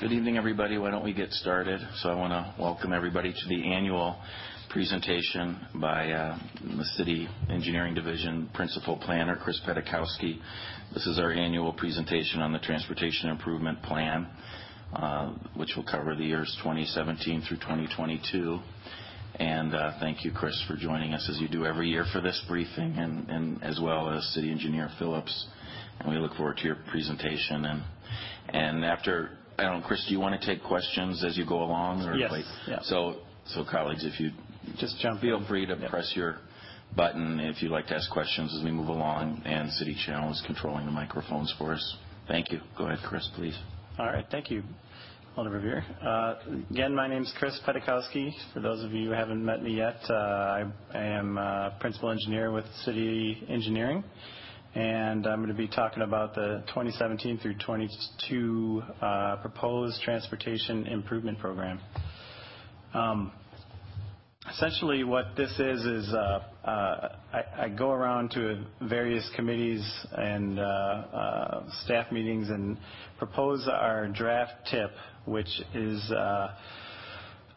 Good evening, everybody. Why don't we get started? So I want to welcome everybody to the annual presentation by uh, the City Engineering Division Principal Planner, Chris Petykowski. This is our annual presentation on the Transportation Improvement Plan, uh, which will cover the years 2017 through 2022. And uh, Thank you, Chris, for joining us as you do every year for this briefing, and as well as City Engineer Phillips. We look forward to your presentation. And after, I don't know, Chris, do you want to take questions as you go along or wait? Yes. Colleagues, if you Just jump in. Feel free to press your button if you'd like to ask questions as we move along, and City Channel is controlling the microphones for us. Thank you. Go ahead, Chris, please. All right. Thank you, Alder Verveer. Uh, again, my name's Chris Petykowski. For those of you who haven't met me yet, uh, I am a Principal Engineer with City Engineering, and I'm going to be talking about the 2017 through 2022 uh, proposed Transportation Improvement Program. Um, essentially what this is, is uh, uh, I go around to various committees and staff meetings and propose our draft TIP, which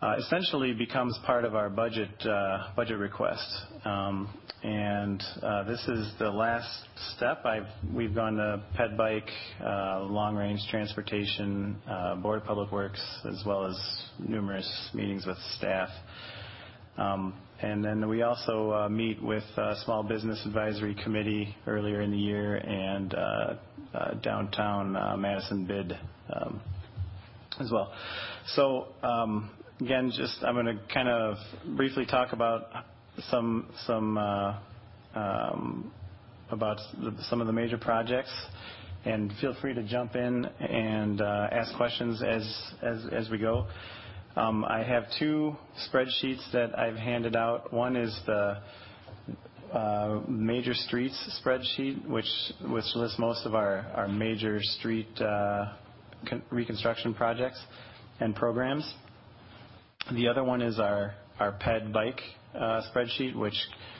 Uh, essentially becomes part of our budget uh, request. Um, and uh, this is the last step. We've gone to PedBike, Long Range Transportation, Board of Public Works, as well as numerous meetings with staff. Um and then we also meet with Small Business Advisory Committee earlier in the year and Downtown Madison BID um, as well. Um, Again, just I'm going to kind of briefly talk about some some uh um about some of the major projects, and feel free to jump in and ask questions as as as we go. I have two spreadsheets that I've handed out. One is the major streets spreadsheet, which which lists most of our major street reconstruction projects and programs. The other one is our ped bike uh, spreadsheet, which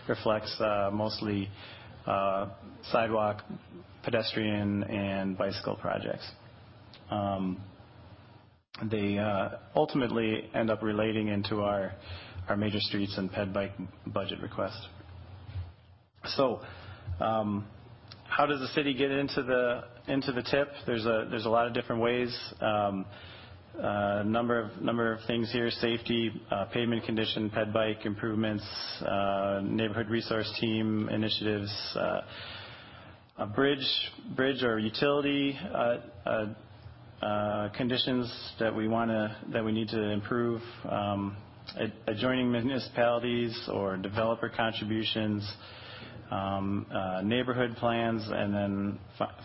reflects uh, mostly uh, sidewalk, pedestrian, and bicycle projects. Um, they ultimately end up relating into our major streets and ped bike budget request. So, um, how does the city get into the TIP? There's a lot of different ways. Um, Uh, a number of things here, safety, uh, pavement condition, ped bike improvements, uh, neighborhood resource team initiatives, bridge or utility conditions that we need to improve, um, adjoining municipalities or developer contributions, Um, uh, neighborhood plans, and then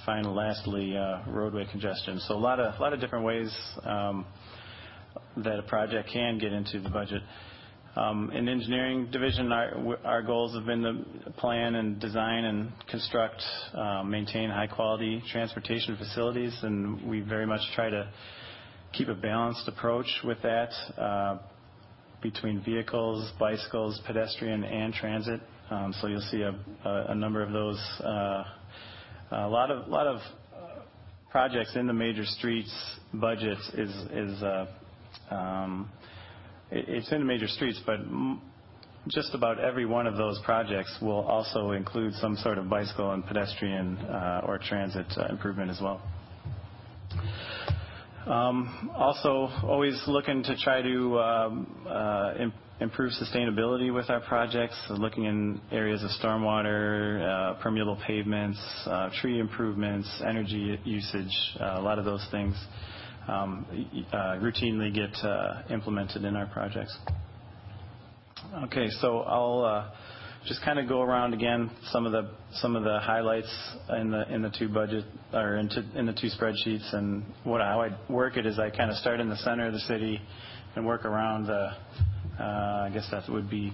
finally, lastly, uh, roadway congestion. So a lot of different ways um, that a project can get into the budget. Um, in Engineering Division, our goals have been to plan and design and construct, uh, maintain high-quality transportation facilities, and we very much try to keep a balanced approach with that between vehicles, bicycles, pedestrian, and transit. Um so you'll see a number of those. Uh, a lot of projects in the major streets budget, is uh, um, it's in the major streets, but just about every one of those projects will also include some sort of bicycle and pedestrian uh, or transit improvement as well. Um, also, always looking to try to um, uh, improve sustainability with our projects, looking in areas of stormwater, uh, permeable pavements, uh, tree improvements, energy usage. A lot of those things um, routinely get implemented in our projects. Okay, so I'll just kind of go around again some of the some of the highlights in the two spreadsheets. And how I work it is I kind of start in the center of the city and work around the, uh, I guess that would be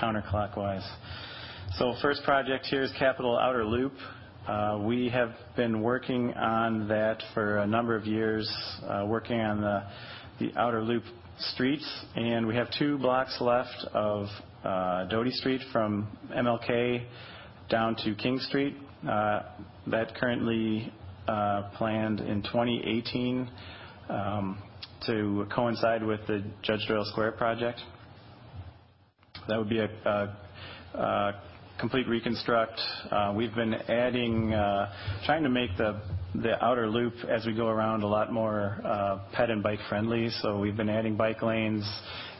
counterclockwise. So First project here is Capitol Outer Loop. Uh, we have been working on that for a number of years, uh, working on the outer loop streets, and we have two blocks left of uh, Doty Street from MLK down to King Street. Uh, that currently uh, planned in 2018 um, to coincide with the Judge Doyle Square project. That would be a complete reconstruct. We've been adding uh trying to make the outer loop as we go around a lot more uh, ped and bike friendly. So we've been adding bike lanes,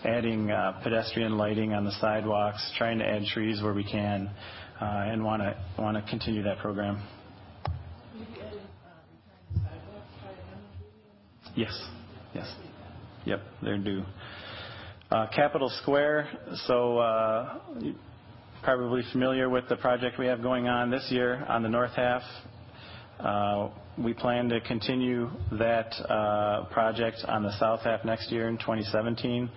adding uh, pedestrian lighting on the sidewalks, trying to add trees where we can, uh, and want to want to continue that program. The the year? Yes. Yep, they're due. Capitol Square. So probably familiar with the project we have going on this year on the north half. Uh, we plan to continue that uh, project on the south half next year in 2017.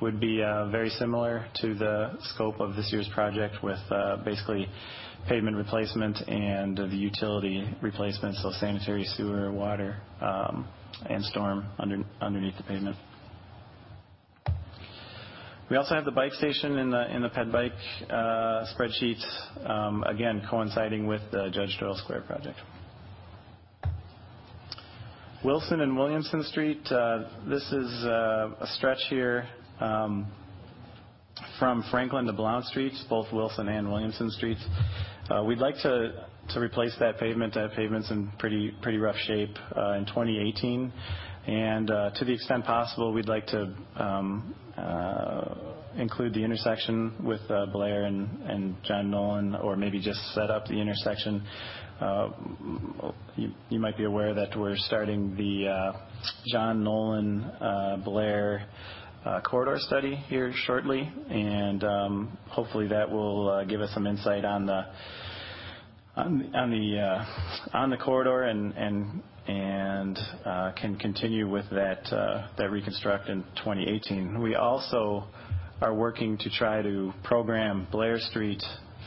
Would be uh, very similar to the scope of this year's project with basically pavement replacement and the utility replacement, so sanitary sewer, water, um, and storm underneath the pavement. We also have the bike station in the ped bike spreadsheet, um, again, coinciding with the Judge Doyle Square project. Wilson and Williamson Street. Uh, this is uh, a stretch here um, from Franklin to Blount Streets, both Wilson and Williamson Streets. Uh, we'd like to to replace that pavement. That pavement's in pretty pretty rough shape in 2018. and To the extent possible, we'd like to um, include the intersection with Blair and John Nolen, or maybe just set up the intersection. Uh, you might be aware that we're starting the uh, John Nolen-Blair uh, corridor study here shortly, and um, hopefully that will give us some insight on the corridor and can continue with that that reconstruct in 2018. We also are working to try to program Blair Street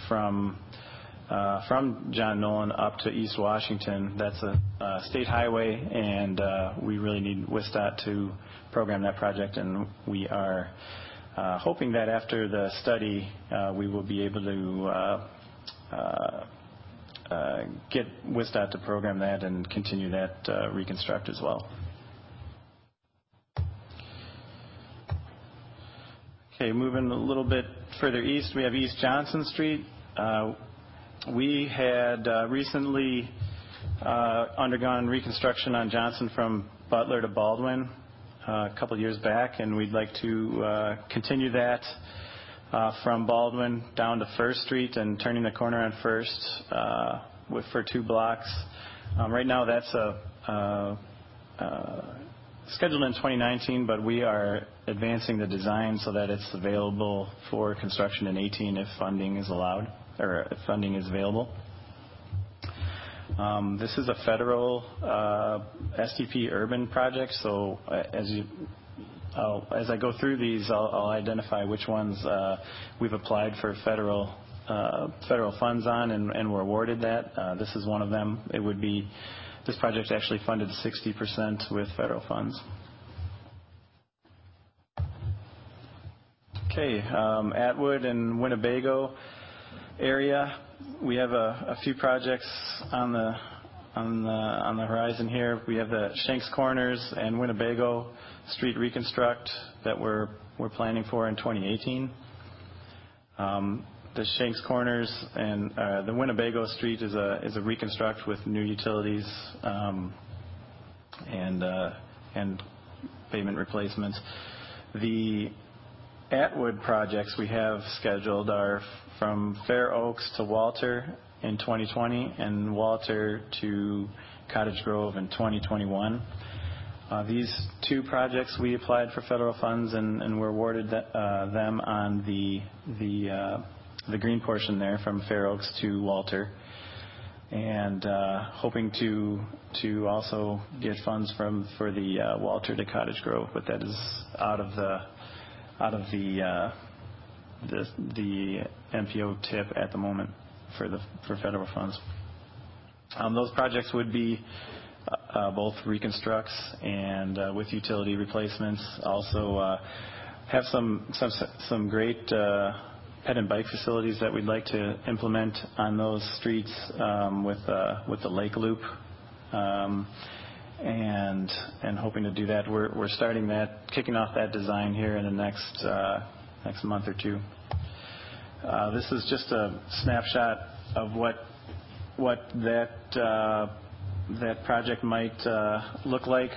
from Uh, John Nolen up to East Washington. That's a state highway, and uh, we really need WisDOT to program that project, and we are uh, hoping that after the study, we will be able to get WisDOT to program that and continue that reconstruct as well. Okay, moving a little bit further east, we have East Johnson Street. We had uh, recently uh, undergone reconstruction on Johnson from Butler to Baldwin uh, a couple years back, and we'd like to continue that from Baldwin down to First Street and turning the corner on First for two blocks. Um, right now, that's scheduled in 2019, but we are advancing the design so that it's available for construction in 2018 if funding is allowed or uh, funding is available. Um, this is a federal uh, STP urban project, so uh, as I go through these, I'll identify which ones we've applied for federal funds on and were awarded that. This is one of them. It would be this project's actually funded 60% with federal funds. Okay. Um, Atwood and Winnebago area. We have a few projects on the horizon here. We have the Schenk's Corners and Winnebago Street reconstruct that we're planning for in 2018. Um, the Schenk's Corners and uh, the Winnebago Street is a reconstruct with new utilities um, uh, and pavement replacements. The Atwood projects we have scheduled are from Fair Oaks to Walter in 2020 and Walter to Cottage Grove in 2021. Uh, these two projects, we applied for federal funds and were awarded uh, them on uh, the green portion there from Fair Oaks to Walter. And hoping to also get funds for the Walter to Cottage Grove, but that is out of the MPO uh, tip at the moment for federal funds. Um, those projects would be uh, uh, both reconstructs and with utility replacements. Also have some great ped and bike facilities that we'd like to implement on those streets um, with the Lake Loop. Um, and and hoping to do that. We're we're starting that, kicking off that design here in the next uh, next month or two. Uh, this is just a snapshot of what what that uh, that project might look like.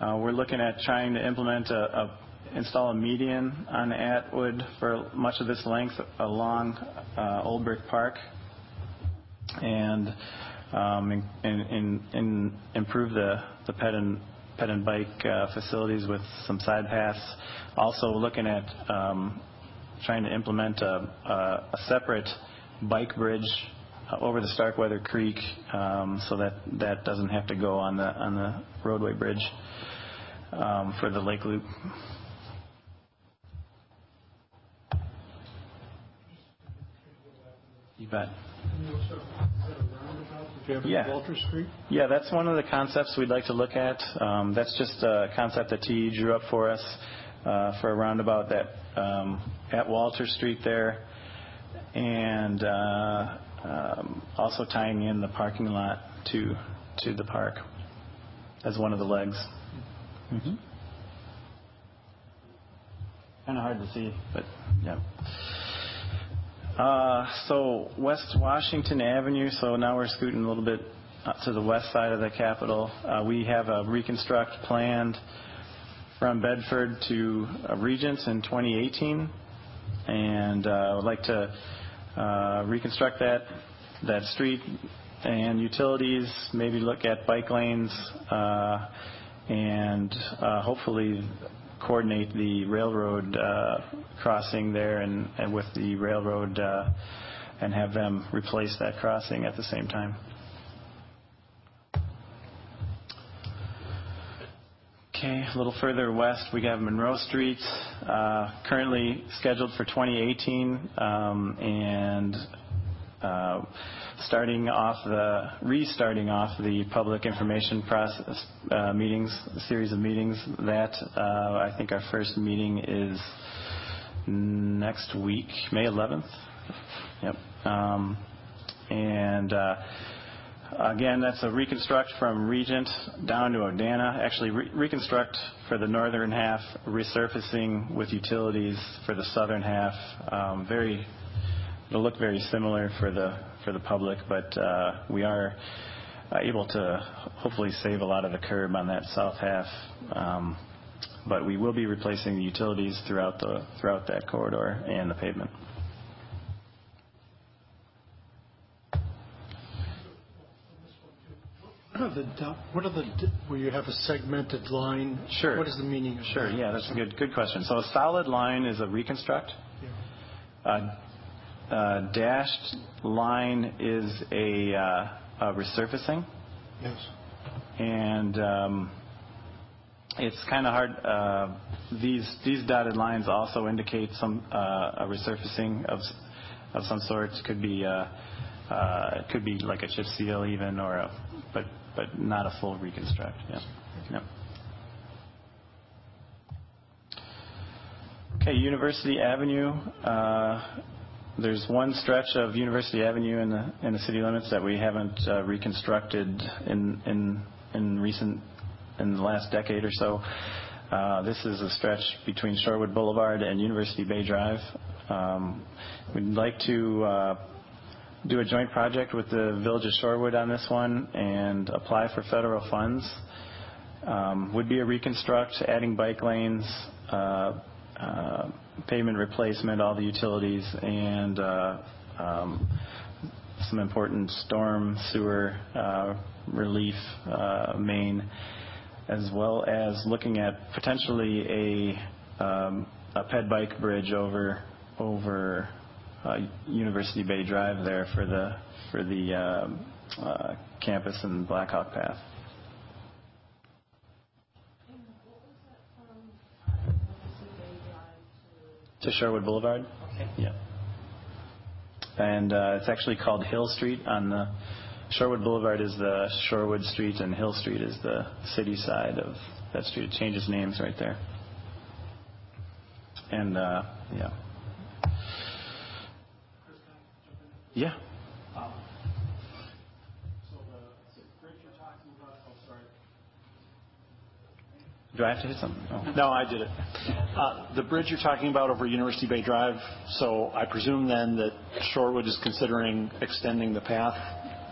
We're looking at trying to implement a, a install a median on Atwood for much of this length along Olbrich Park, and um, in improve the, pet and pet and bike uh, facilities with some side paths. Also looking at um, trying to implement a, separate bike bridge uh, over the Starkweather Creek um, so that that doesn't have to go on the on the roadway bridge for the lake loop. You bet. Yeah. Walter Street? Yeah, that's one of the concepts we'd like to look at. Um, that's just a concept that TE drew up for us uh, for a roundabout that um, at Walter Street there, and uh, um, also tying in the parking lot to to the park as one of the legs. Mm-hmm. Kind of hard to see, but yeah. Uh, so West Washington Avenue, so now we're scooting a little bit to the west side of the Capitol. Uh, we have a reconstruct planned from Bedford to uh, Regent in 2018, and uh, I would like to uh, reconstruct that that street and utilities, maybe look at bike lanes, uh, and uh, hopefully coordinate the railroad uh, crossing there and, and with the railroad uh, and have them replace that crossing at the same time. Okay, a little further west, we have Monroe Street, uh, currently scheduled for 2018, um, and uh, starting off the restarting off the public information process uh, meetings, series of meetings. That uh, I think our first meeting is next week, May 11th. Yep. Um, and uh, again, that's a reconstruct from Regent down to Odana. Actually, re- reconstruct for the northern half, resurfacing with utilities for the southern half. Um, very It'll look very similar for the for the public, but uh, we are uh, able to hopefully save a lot of the curb on that south half. Um, but we will be replacing the utilities throughout the throughout that corridor and the pavement. What are the, do- what are the, where you have a segmented line? Sure. What is the meaning of that? Sure. Yeah, that's a good good question. So a solid line is a reconstruct. Yeah. Uh, dashed line is a, uh, a resurfacing. Yes. and um, it's kind of hard. Uh, these these dotted lines also indicate some uh, a resurfacing of of some sort. Could be uh, uh, it could be like a chip seal even, or a, but but not a full reconstruct. Yeah. yeah. Okay, University Avenue. There's one stretch of University Avenue in the in the city limits that we haven't uh, reconstructed in in in recent in the last decade or so. Uh, this is a stretch between Shorewood Boulevard and University Bay Drive. Um, we'd like to uh, do a joint project with the Village of Shorewood on this one and apply for federal funds. Um, would be a reconstruct, adding bike lanes, uh, uh, pavement replacement, all the utilities, and uh, um, some important storm sewer uh, relief uh, main, as well as looking at potentially a um, a ped bike bridge over over University Bay Drive there for the for the um, campus and Blackhawk Path. And what was that from, uh, University Bay Drive to? Shorewood Boulevard? Okay. Yeah. And uh, it's actually called Hill Street on the Shorewood Boulevard is the Sherwood Street and Hill Street is the city side of that street. It changes names right there. And uh, yeah. Yeah. So the bridge you're talking about, oh, sorry, Do I have to hit something? Oh. No, I did it. Uh, The bridge you're talking about over University Bay Drive, so I presume then that Shorewood is considering extending the path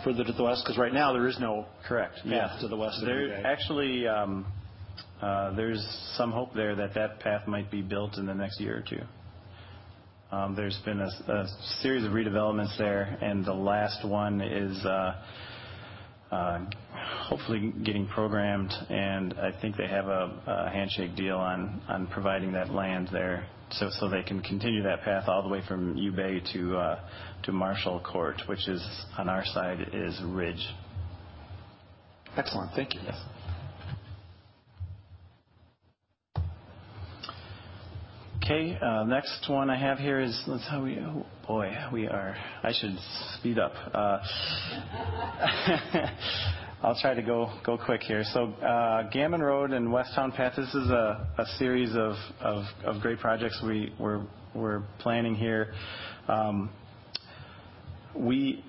further to the west? Because right now, there is no Correct. path Yeah. to the west There, actually, um, uh, there's some hope there that that path might be built in the next year or two. Um, There's been a a series of redevelopments there, and the last one is uh, hopefully getting programmed, and I think they have a a handshake deal on on providing that land there, so so they can continue that path all the way from U Bay to uh, to Marshall Court, which is, on our side, is Ridge. Excellent, thank you. Okay, uh, next one I have here is, let's how we, oh boy, we are, I should speed up. Uh, I'll try to go, go quick here. So, uh, Gammon Road and West Towne Path, this is a, a series of, of, of great projects we, we're, we're planning here. Um, we,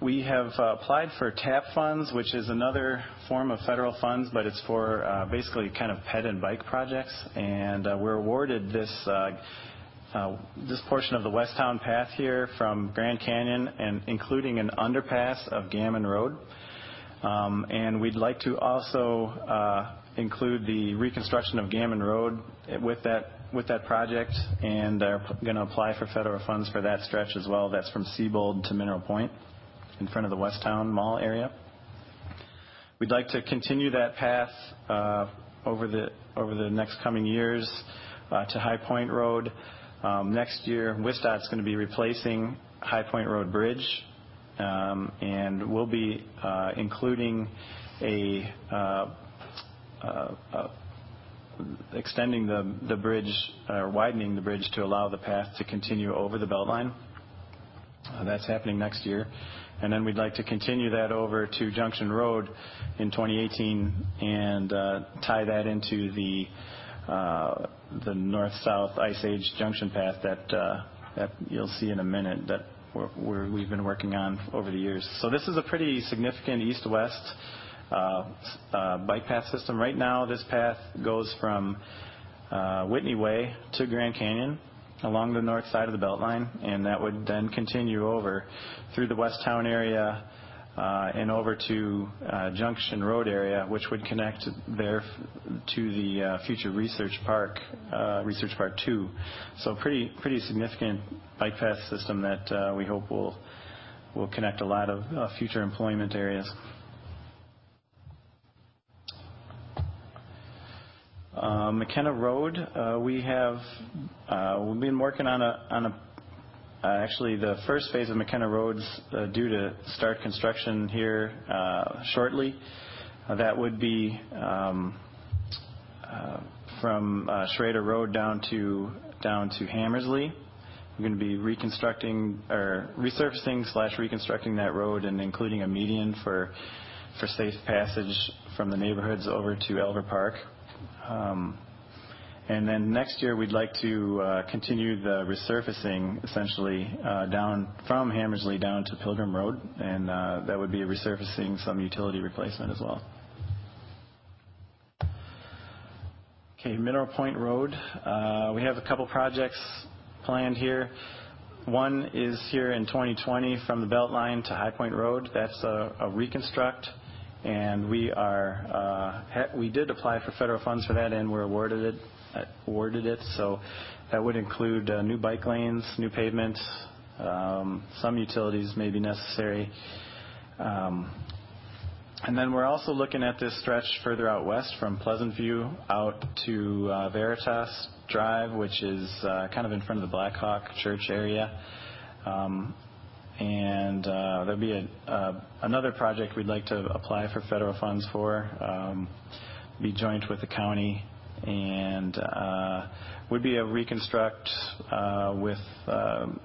we have uh, applied for TAP funds, which is another form of federal funds, but it's for uh, basically kind of ped and bike projects. And uh, we're awarded this uh, uh, this portion of the West Towne Path here from Grand Canyon, and including an underpass of Gammon Road. Um, and we'd like to also uh, include the reconstruction of Gammon Road with that with that project, and are going to apply for federal funds for that stretch as well. That's from Seybold to Mineral Point in front of the West Towne Mall area. We'd like to continue that path uh, over the over the next coming years uh, to High Point Road. Um, next year, WisDOT's going to be replacing High Point Road Bridge, um, and we'll be uh, including a uh, uh, uh, extending the the bridge or widening the bridge to allow the path to continue over the Beltline. That's happening next year. And then we'd like to continue that over to Junction Road in 2018 and uh, tie that into the uh, the north-south Ice Age junction path that uh, that you'll see in a minute that we've been working on over the years. So this is a pretty significant east-west uh, uh, bike path system. Right now, this path goes from uh, Whitney Way to Grand Canyon along the north side of the Beltline, and that would then continue over through the West Towne area uh, and over to uh, Junction Road area, which would connect there to the uh, future Research Park, Research Park 2. So pretty pretty significant bike path system that we hope will will connect a lot of future employment areas. McKenna Road, uh, we have uh, we've been working on a on a uh, actually the first phase of McKenna Road's uh, due to start construction here uh, shortly. Uh, that would be um, uh, from uh, Schrader Road down to down to Hammersley. We're going to be reconstructing or resurfacing slash reconstructing that road and including a median for for safe passage from the neighborhoods over to Elver Park. Um, and then next year, we'd like to uh, continue the resurfacing essentially uh, down from Hammersley down to Pilgrim Road, and uh, that would be resurfacing some utility replacement as well. Okay, Mineral Point Road. Uh, we have a couple projects planned here. One is here in 2020 from the Beltline to High Point Road. That's a, reconstruct we are uh, we did apply for federal funds for that, and we're awarded it. Awarded it. So that would include uh, new bike lanes, new pavements, um, some utilities may be necessary. Um, and then we're also looking at this stretch further out west from Pleasant View out to uh, Veritas Drive, which is kind of in front of the Black Hawk Church area. And uh, there'll be uh, another project we'd like to apply for federal funds for, um, be joint with the county, and uh, would be a reconstruct with um,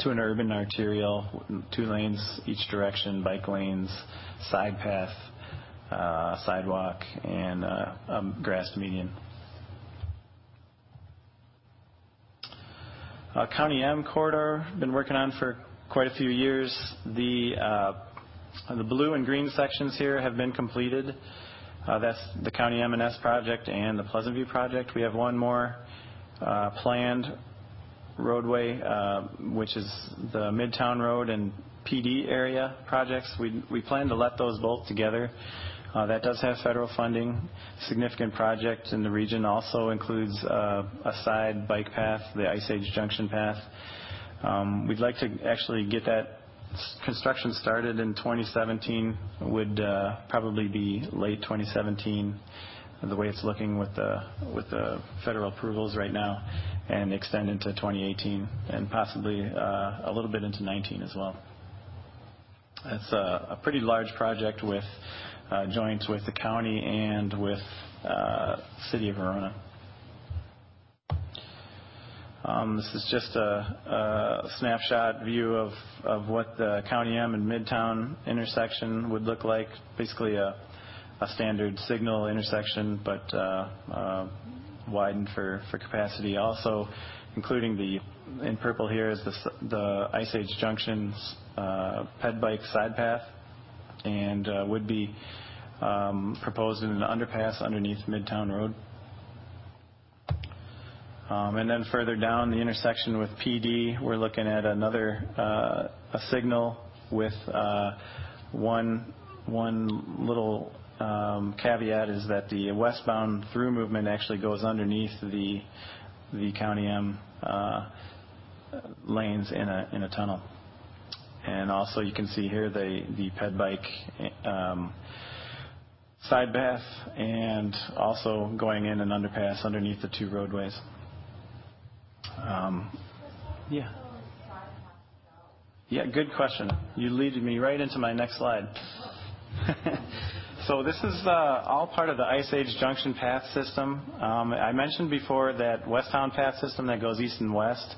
to an urban arterial, two lanes each direction, bike lanes, side path, sidewalk, and a grass median. County M corridor, been working on for quite a few years. The uh, the blue and green sections here have been completed, Uh, That's the County M&S project and the Pleasant View project. We have one more uh, planned roadway, which is the Midtown Road and PD area projects. We plan to let those both together. That does have federal funding. Significant project in the region also includes a side bike path, the Ice Age Junction path. Um, We'd like to actually get that construction started in 2017, would uh, probably be late 2017, the way it's looking with the, with the federal approvals right now, and extend into 2018, and possibly uh, a little bit into 19 as well. It's a a pretty large project with uh, joints with the county and with uh, City of Verona. Um, This is just a snapshot view of of what the County M and Midtown intersection would look like. Basically, a a standard signal intersection, but uh, uh, widened for for capacity. Also, including the, in purple here is the the Ice Age Junctions uh, ped bike side path, and uh, would be um, proposed in an underpass underneath Midtown Road. Um, And then further down the intersection with PD, we're looking at another, uh, a signal with uh, one, one little um, caveat is that the westbound through movement actually goes underneath the, the County M uh, lanes in a, in a tunnel. And also you can see here the, the ped bike um, side path and also going in an underpass underneath the two roadways. Um, Yeah. Yeah, good question. You lead me right into my next slide. So this is uh, all part of the Ice Age Junction Path System. Um, I mentioned before that West Towne Path System that goes east and west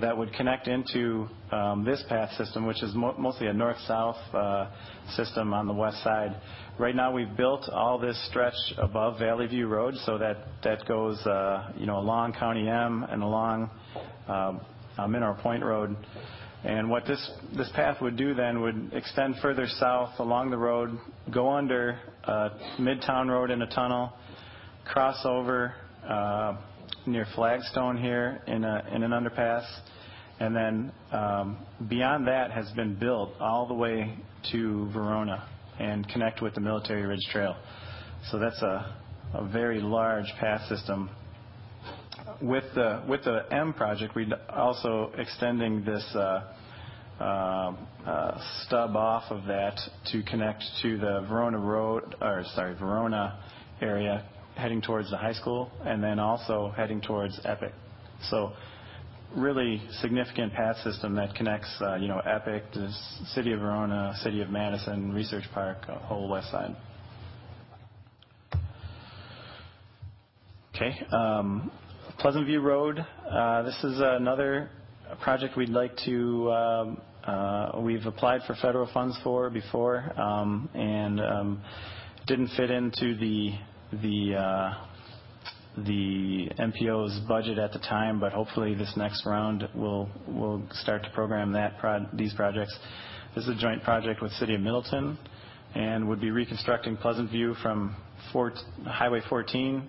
that would connect into um, this path system, which is mo- mostly a north-south uh, system on the west side. Right now, we've built all this stretch above Valley View Road, so that goes, uh, you know, along County M and along uh, Mineral Point Road. And what this this path would do then would extend further south along the road, go under Midtown Road in a tunnel, cross over near Flagstone here in a in an underpass, and then um, beyond that has been built all the way to Verona and connect with the Military Ridge Trail. So that's a a very large path system. With the with the M project, we're also extending this uh, uh, uh, stub off of that to connect to the Verona Road, or sorry, Verona area, heading towards the high school, and then also heading towards Epic. So, really significant path system that connects, uh, you know, Epic, the city of Verona, city of Madison, Research Park, whole west side. Okay. um, Pleasant View Road, uh, this is another project we'd like to, um, uh, we've applied for federal funds for before, um, and um, didn't fit into the, the, uh, the MPO's budget at the time, but hopefully this next round will will start to program these projects. This is a joint project with City of Middleton, and would be reconstructing Pleasant View from Highway 14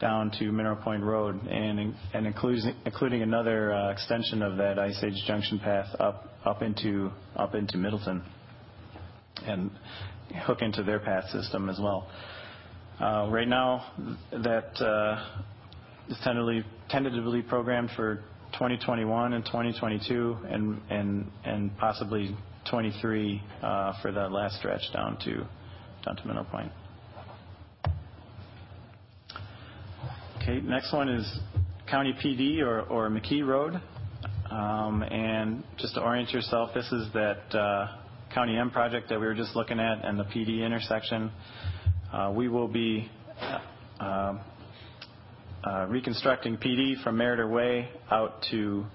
down to Mineral Point Road, and and including another uh, extension of that Ice Age Junction path up up into up into Middleton, and hook into their path system as well. Uh, Right now, that uh, is tentatively programmed for 2021 and 2022, and and and possibly 23 uh, for that last stretch down to Mineral Point. Okay, next one is County PD or or McKee Road. Um, And just to orient yourself, this is that County M project that we were just looking at and the PD intersection. Uh, We will be uh, um, uh, reconstructing PD from Meriter Way out to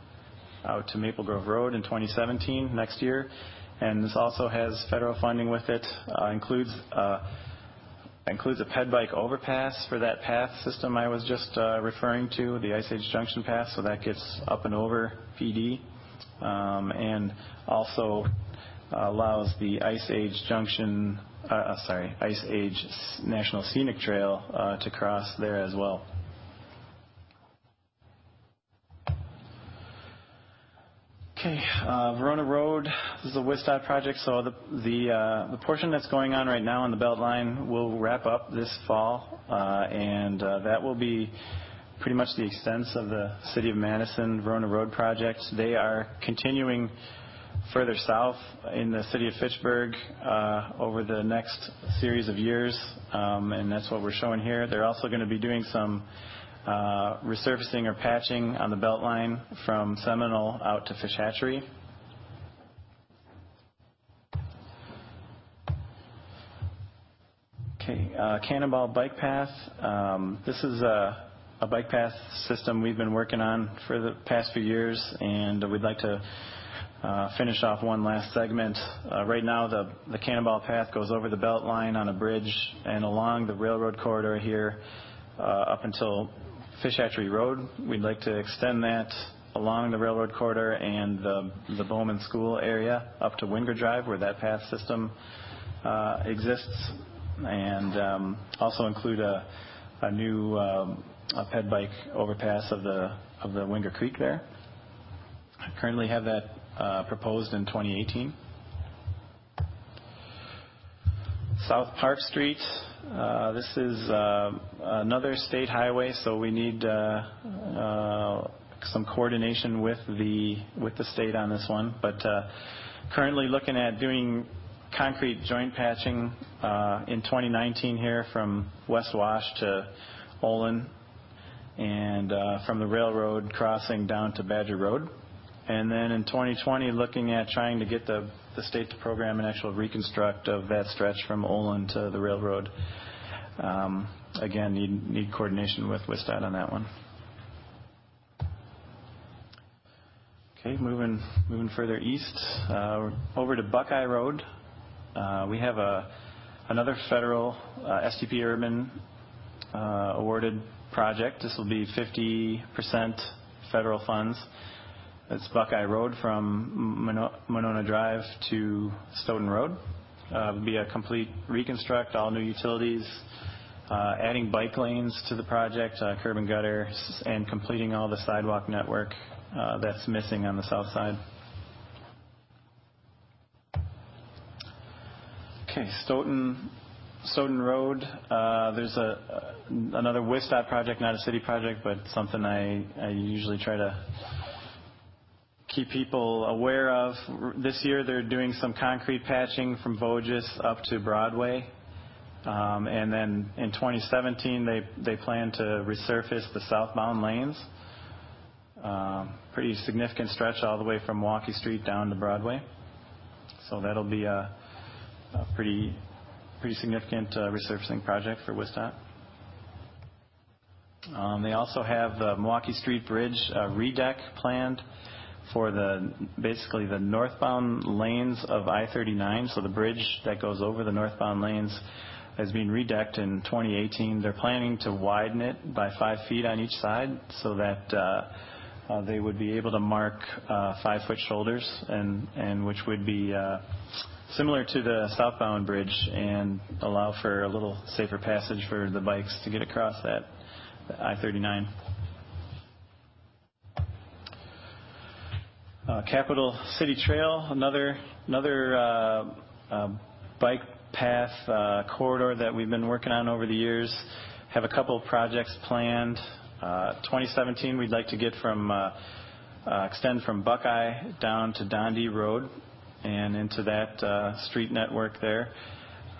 Maple Grove Road in 2017, next year. And this also has federal funding with it, includes includes a ped bike overpass for that path system I was just referring to, the Ice Age Junction Path, so that gets up and over PD, um, and also allows the Ice Age Junction sorry, Ice Age National Scenic Trail uh, to cross there as well. Okay, uh, Verona Road, this is a WisDOT project, so the, the, uh, the portion that's going on right now on the Beltline will wrap up this fall, uh, and uh, that will be pretty much the extent of the City of Madison Verona Road project. They are continuing further south in the city of Fitchburg uh, over the next series of years, um, and that's what we're showing here. They're also going to be doing some uh, resurfacing or patching on the belt line from Seminole out to Fish Hatchery. Okay, uh, Cannonball Bike Path. Um, This is a bike path system we've been working on for the past few years, and we'd like to finish off one last segment. Uh, Right now, the Cannonball Path goes over the belt line on a bridge and along the railroad corridor here uh, up until Fish Hatchery Road. We'd like to extend that along the railroad corridor and the the Bowman School area up to Wingra Drive, where that path system uh, exists, and um, also include a a new um, a ped bike overpass of the of the Wingra Creek there. I currently have that uh, proposed in 2018. South Park Street, uh, this is uh, another state highway, so we need uh, uh, some coordination with the with the state on this one. But uh, currently looking at doing concrete joint patching uh, in 2019 here from West Wash to Olin and uh, from the railroad crossing down to Badger Road. And then in 2020, looking at trying to get the, state to program an actual reconstruct of that stretch from Olin to the railroad. Um, again, need, coordination with WisDOT on that one. Okay, moving, moving further east, uh, over to Buckeye Road. Uh, we have another federal uh, STP urban awarded project. This will be 50% federal funds. It's Buckeye Road from Monona Drive to Stoughton Road. Uh, It'll be a complete reconstruct, all new utilities, uh, adding bike lanes to the project, uh, curb and gutter, and completing all the sidewalk network that's missing on the south side. Okay, Stoughton, Road, there's a, another WisDOT project, not a city project, but something I usually try to keep people aware of. This year, they're doing some concrete patching from Voges up to Broadway. Um, And then in 2017, they, plan to resurface the southbound lanes. Um, Pretty significant stretch all the way from Walkie Street down to Broadway. So that'll be a, pretty, pretty significant uh, resurfacing project for WisDOT. Um, They also have the Milwaukee Street Bridge uh, redeck planned for the, basically the northbound lanes of I-39. So the bridge that goes over the northbound lanes is being redecked in 2018. They're planning to widen it by five feet on each side so that uh, uh, they would be able to mark uh, five-foot shoulders, and, and which would be uh, similar to the southbound bridge and allow for a little safer passage for the bikes to get across that I-39. Capital City Trail, another another uh, uh, bike path uh, corridor that we've been working on over the years. Have a couple of projects planned. Uh, 2017, we'd like to get from uh, uh, extend from Buckeye down to Dundee Road and into that uh, street network there.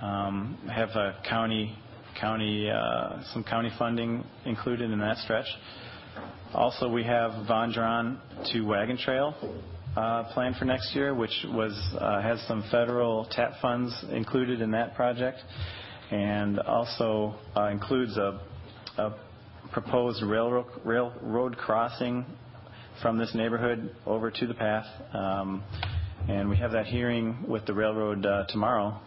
Um, have a county county uh, some county funding included in that stretch. Also, we have Vondron to Wagon Trail uh, planned for next year, which uh, has some federal TAP funds included in that project, and also uh, includes a, proposed railroad, crossing from this neighborhood over to the path. Um, and we have that hearing with the railroad tomorrow.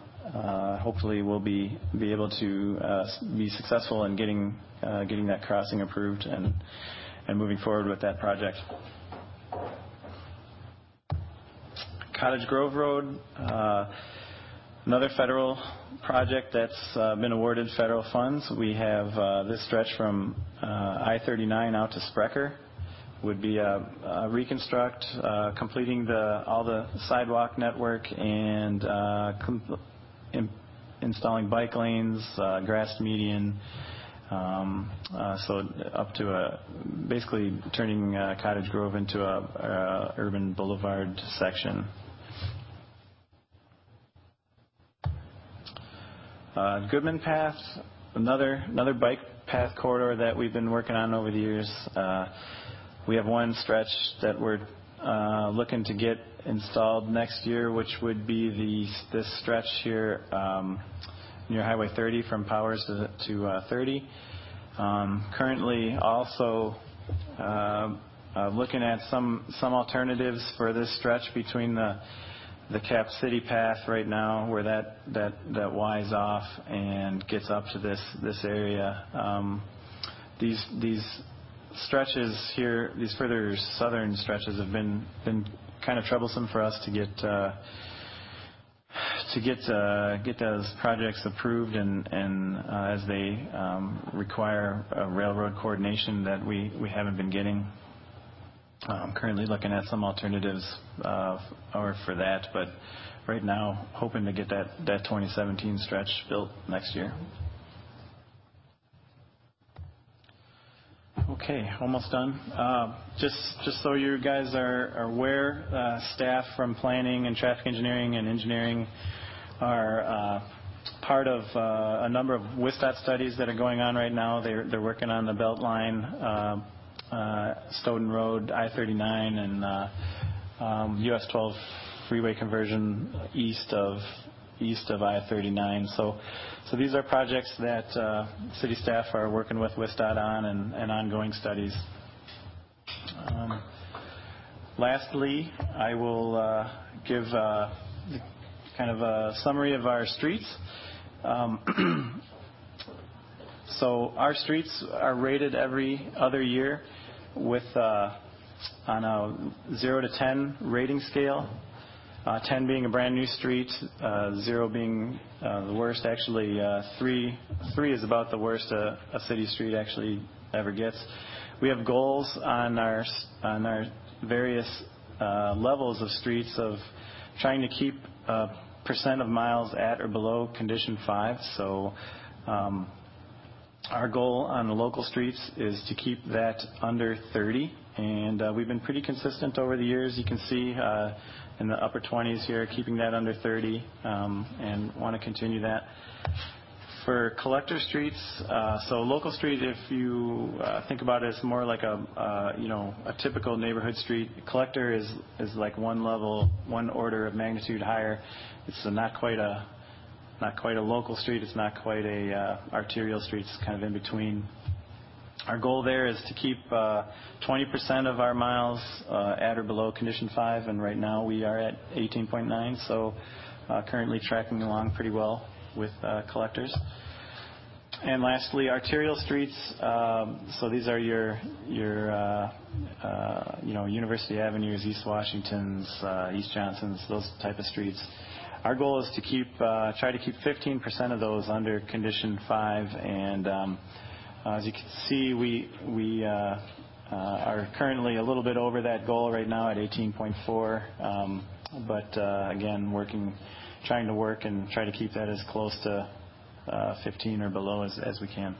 Hopefully, we'll be be able to be successful in getting getting that crossing approved and and moving forward with that project. Cottage Grove Road, uh, Another federal project that's uh, been awarded federal funds, we have uh, this stretch from uh, I-39 out to Sprecher would be a, a reconstruct, uh, completing the all the sidewalk network and uh, com- in, installing bike lanes, uh, grass median, uh, up to a basically turning uh, Cottage Grove into a, a urban boulevard section. Uh, Goodman Path, another another bike path corridor that we've been working on over the years. Uh, we have one stretch that we're uh, looking to get installed next year, which would be the this stretch here um, near Highway 30 from Powers to, to uh, 30. Um, currently, also uh, uh, looking at some some alternatives for this stretch between the the Cap City path right now, where that that that Y's off and gets up to this this area. Um, these these stretches here, these further southern stretches, have been been kind of troublesome for us to get. Uh, to get uh, get those projects approved and uh, as they um, require railroad coordination that we haven't been getting. I'm currently looking at some alternatives uh, or for that, but right now hoping to get that that 2017 stretch built next year. Okay, almost done. Uh, just just so you guys are, are aware, uh, staff from planning and traffic engineering and engineering are uh, part of uh, a number of WisDOT studies that are going on right now. They're working on the Beltline, uh, Stoughton Road, I-39, and uh, um, US 12 freeway conversion east of east of I-39. So, so these are projects that city staff are working with WisDOT on and, ongoing studies. Um, lastly, I will give uh, kind of a summary of our streets. Um, so our streets are rated every other year with uh, on a 0 to 10 rating scale uh, 10 being a brand new street, uh, 0 being uh, the worst. Actually, uh, 3, 3 is about the worst a, a city street actually ever gets. We have goals on our, on our various uh, levels of streets of trying to keep uh, of miles at or below condition 5. So um, our goal on the local streets is to keep that under 30, and uh, we've been pretty consistent over the years. You can see uh, in the upper 20s here, keeping that under 30, um, and want to continue that. For collector streets, uh, so local street, if you uh, think about it as more like a uh, you know a typical neighborhood street, collector is is like one level, one order of magnitude higher. It's not quite a not quite a local street. It's not quite a arterial street. It's kind of in between our goal there is to keep 20% uh, of our miles at or below condition 5, and right now we are at 18.9, so currently tracking along pretty well with collectors. And lastly, arterial streets. Um, so these are your your uh, uh, you know University Avenues, East Washingtons, uh, East Johnsons, those type of streets. Our goal is to keep try to keep 15% of those under condition five, and um, uh, as you can see, we we uh, uh, are currently a little bit over that goal right now at 18.4. Um, but again, working, trying to work and try to keep that as close to 15 or below as, we can.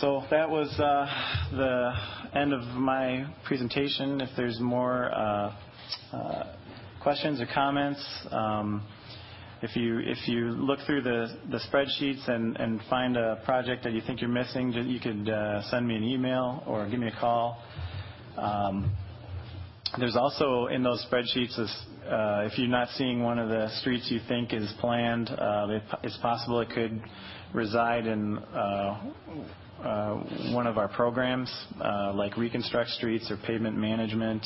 So that was uh, the end of my presentation. If there's more uh, uh, questions or comments, um, if you if you look through the spreadsheets and find a project that you think you're missing, you could uh, send me an email or give me a call. Um, there's also in those spreadsheets, uh, if you're not seeing one of the streets you think is planned, uh, it's possible it could reside in uh, one of our programs, like reconstruct streets or pavement management.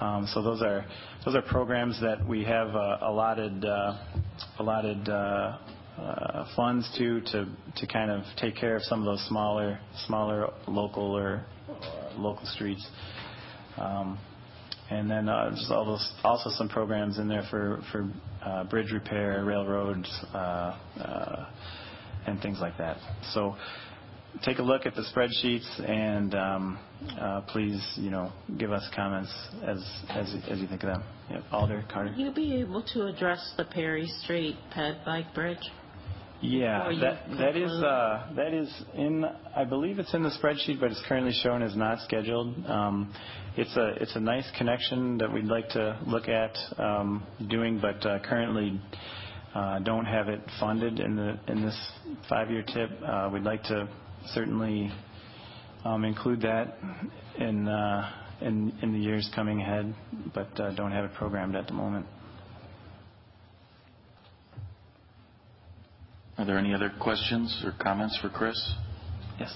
Um, so those are those are programs that we have allotted allotted funds to kind of take care of some of those smaller smaller local or local streets. And then uh, those- also some programs in there for uh, bridge repair, railroads, uh, and things like that. So take a look at the spreadsheets and um, please, you know, give us comments as you think of them. Yep. Alder, Carter. Will you be able to address the Perry Street Ped Bike Bridge? Yeah, that that is uh, that is in. I believe it's in the spreadsheet, but it's currently shown as not scheduled. Um, it's a it's a nice connection that we'd like to look at um, doing, but uh, currently uh, don't have it funded in the in this five year tip. Uh, we'd like to certainly um, include that in uh, in in the years coming ahead, but uh, don't have it programmed at the moment. Are there any other questions or comments for Chris? Yes.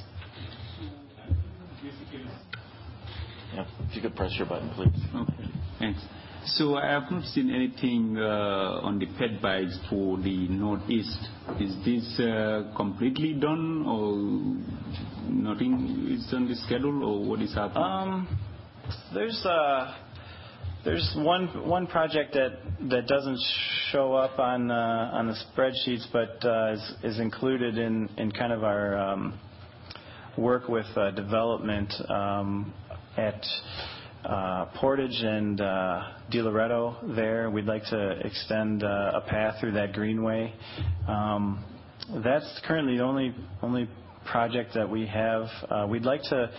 Yep. If you could press your button, please. Okay, thanks. So I have not seen anything uh, on the ped bikes for the northeast. Is this uh, completely done or nothing is on the schedule or what is happening? There's one one project that that doesn't show up on uh, on the spreadsheets, but uh, is is included in in kind of our um, work with uh, development um, at uh, Portage and uh, De. There, we'd like to extend uh, a path through that greenway. Um, that's currently the only only project that we have. Uh, we'd like to.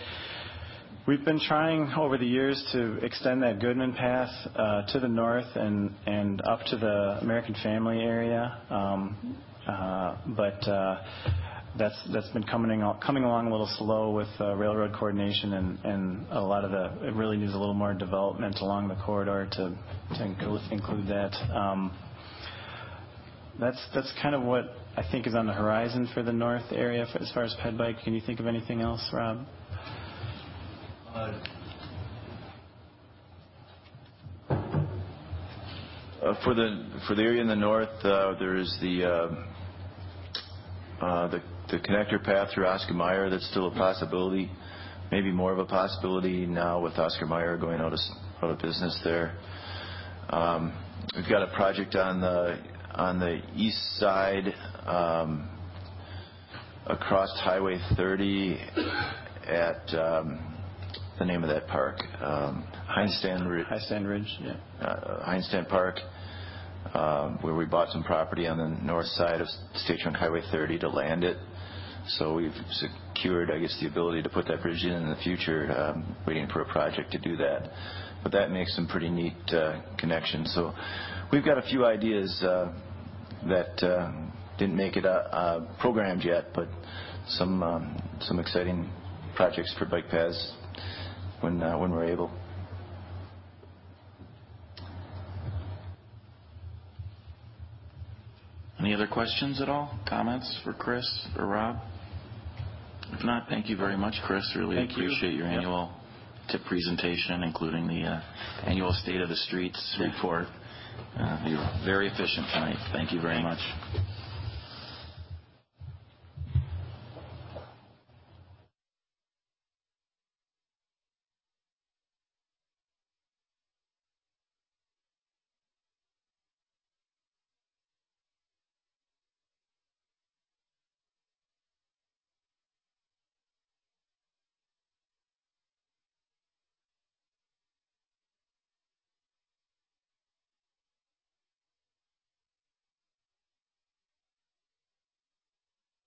We've been trying over the years to extend that Goodman Path uh, to the north and, and up to the American Family area, um, uh, but uh, that's that's been coming coming along a little slow with uh, railroad coordination and, and a lot of the it really needs a little more development along the corridor to to include, that. Um, that's that's kind of what I think is on the horizon for the north area as far as Ped Bike. Can you think of anything else, Rob? Uh, For the for the area in the north, uh, there is the uh, the connector path through Oscar Mayer. That's still a possibility, maybe more of a possibility now with Oscar Mayer going out of business there. Um, We've got a project on the on the east side um, across Highway 30 at um, the name of that park, um, Heinstein Ri- Hiestand Ridge. Yeah. uh, Hiestand Park, um, where we bought some property on the north side of State Trunk Highway 30 to land it. So we've secured, I guess, the ability to put that bridge in in the future, um, waiting for a project to do that. But that makes some pretty neat uh, connections. So we've got a few ideas uh, that uh, didn't make it uh, uh, programmed yet, but some um, some exciting projects for bike paths when uh, when we're able. Any other questions at all? Comments for Chris or Rob? If not, thank you very much, Chris. Really Thank you. appreciate your Yep. annual tip presentation, including the uh, annual State of the Streets report. Uh, You're very efficient tonight. Thank you very much.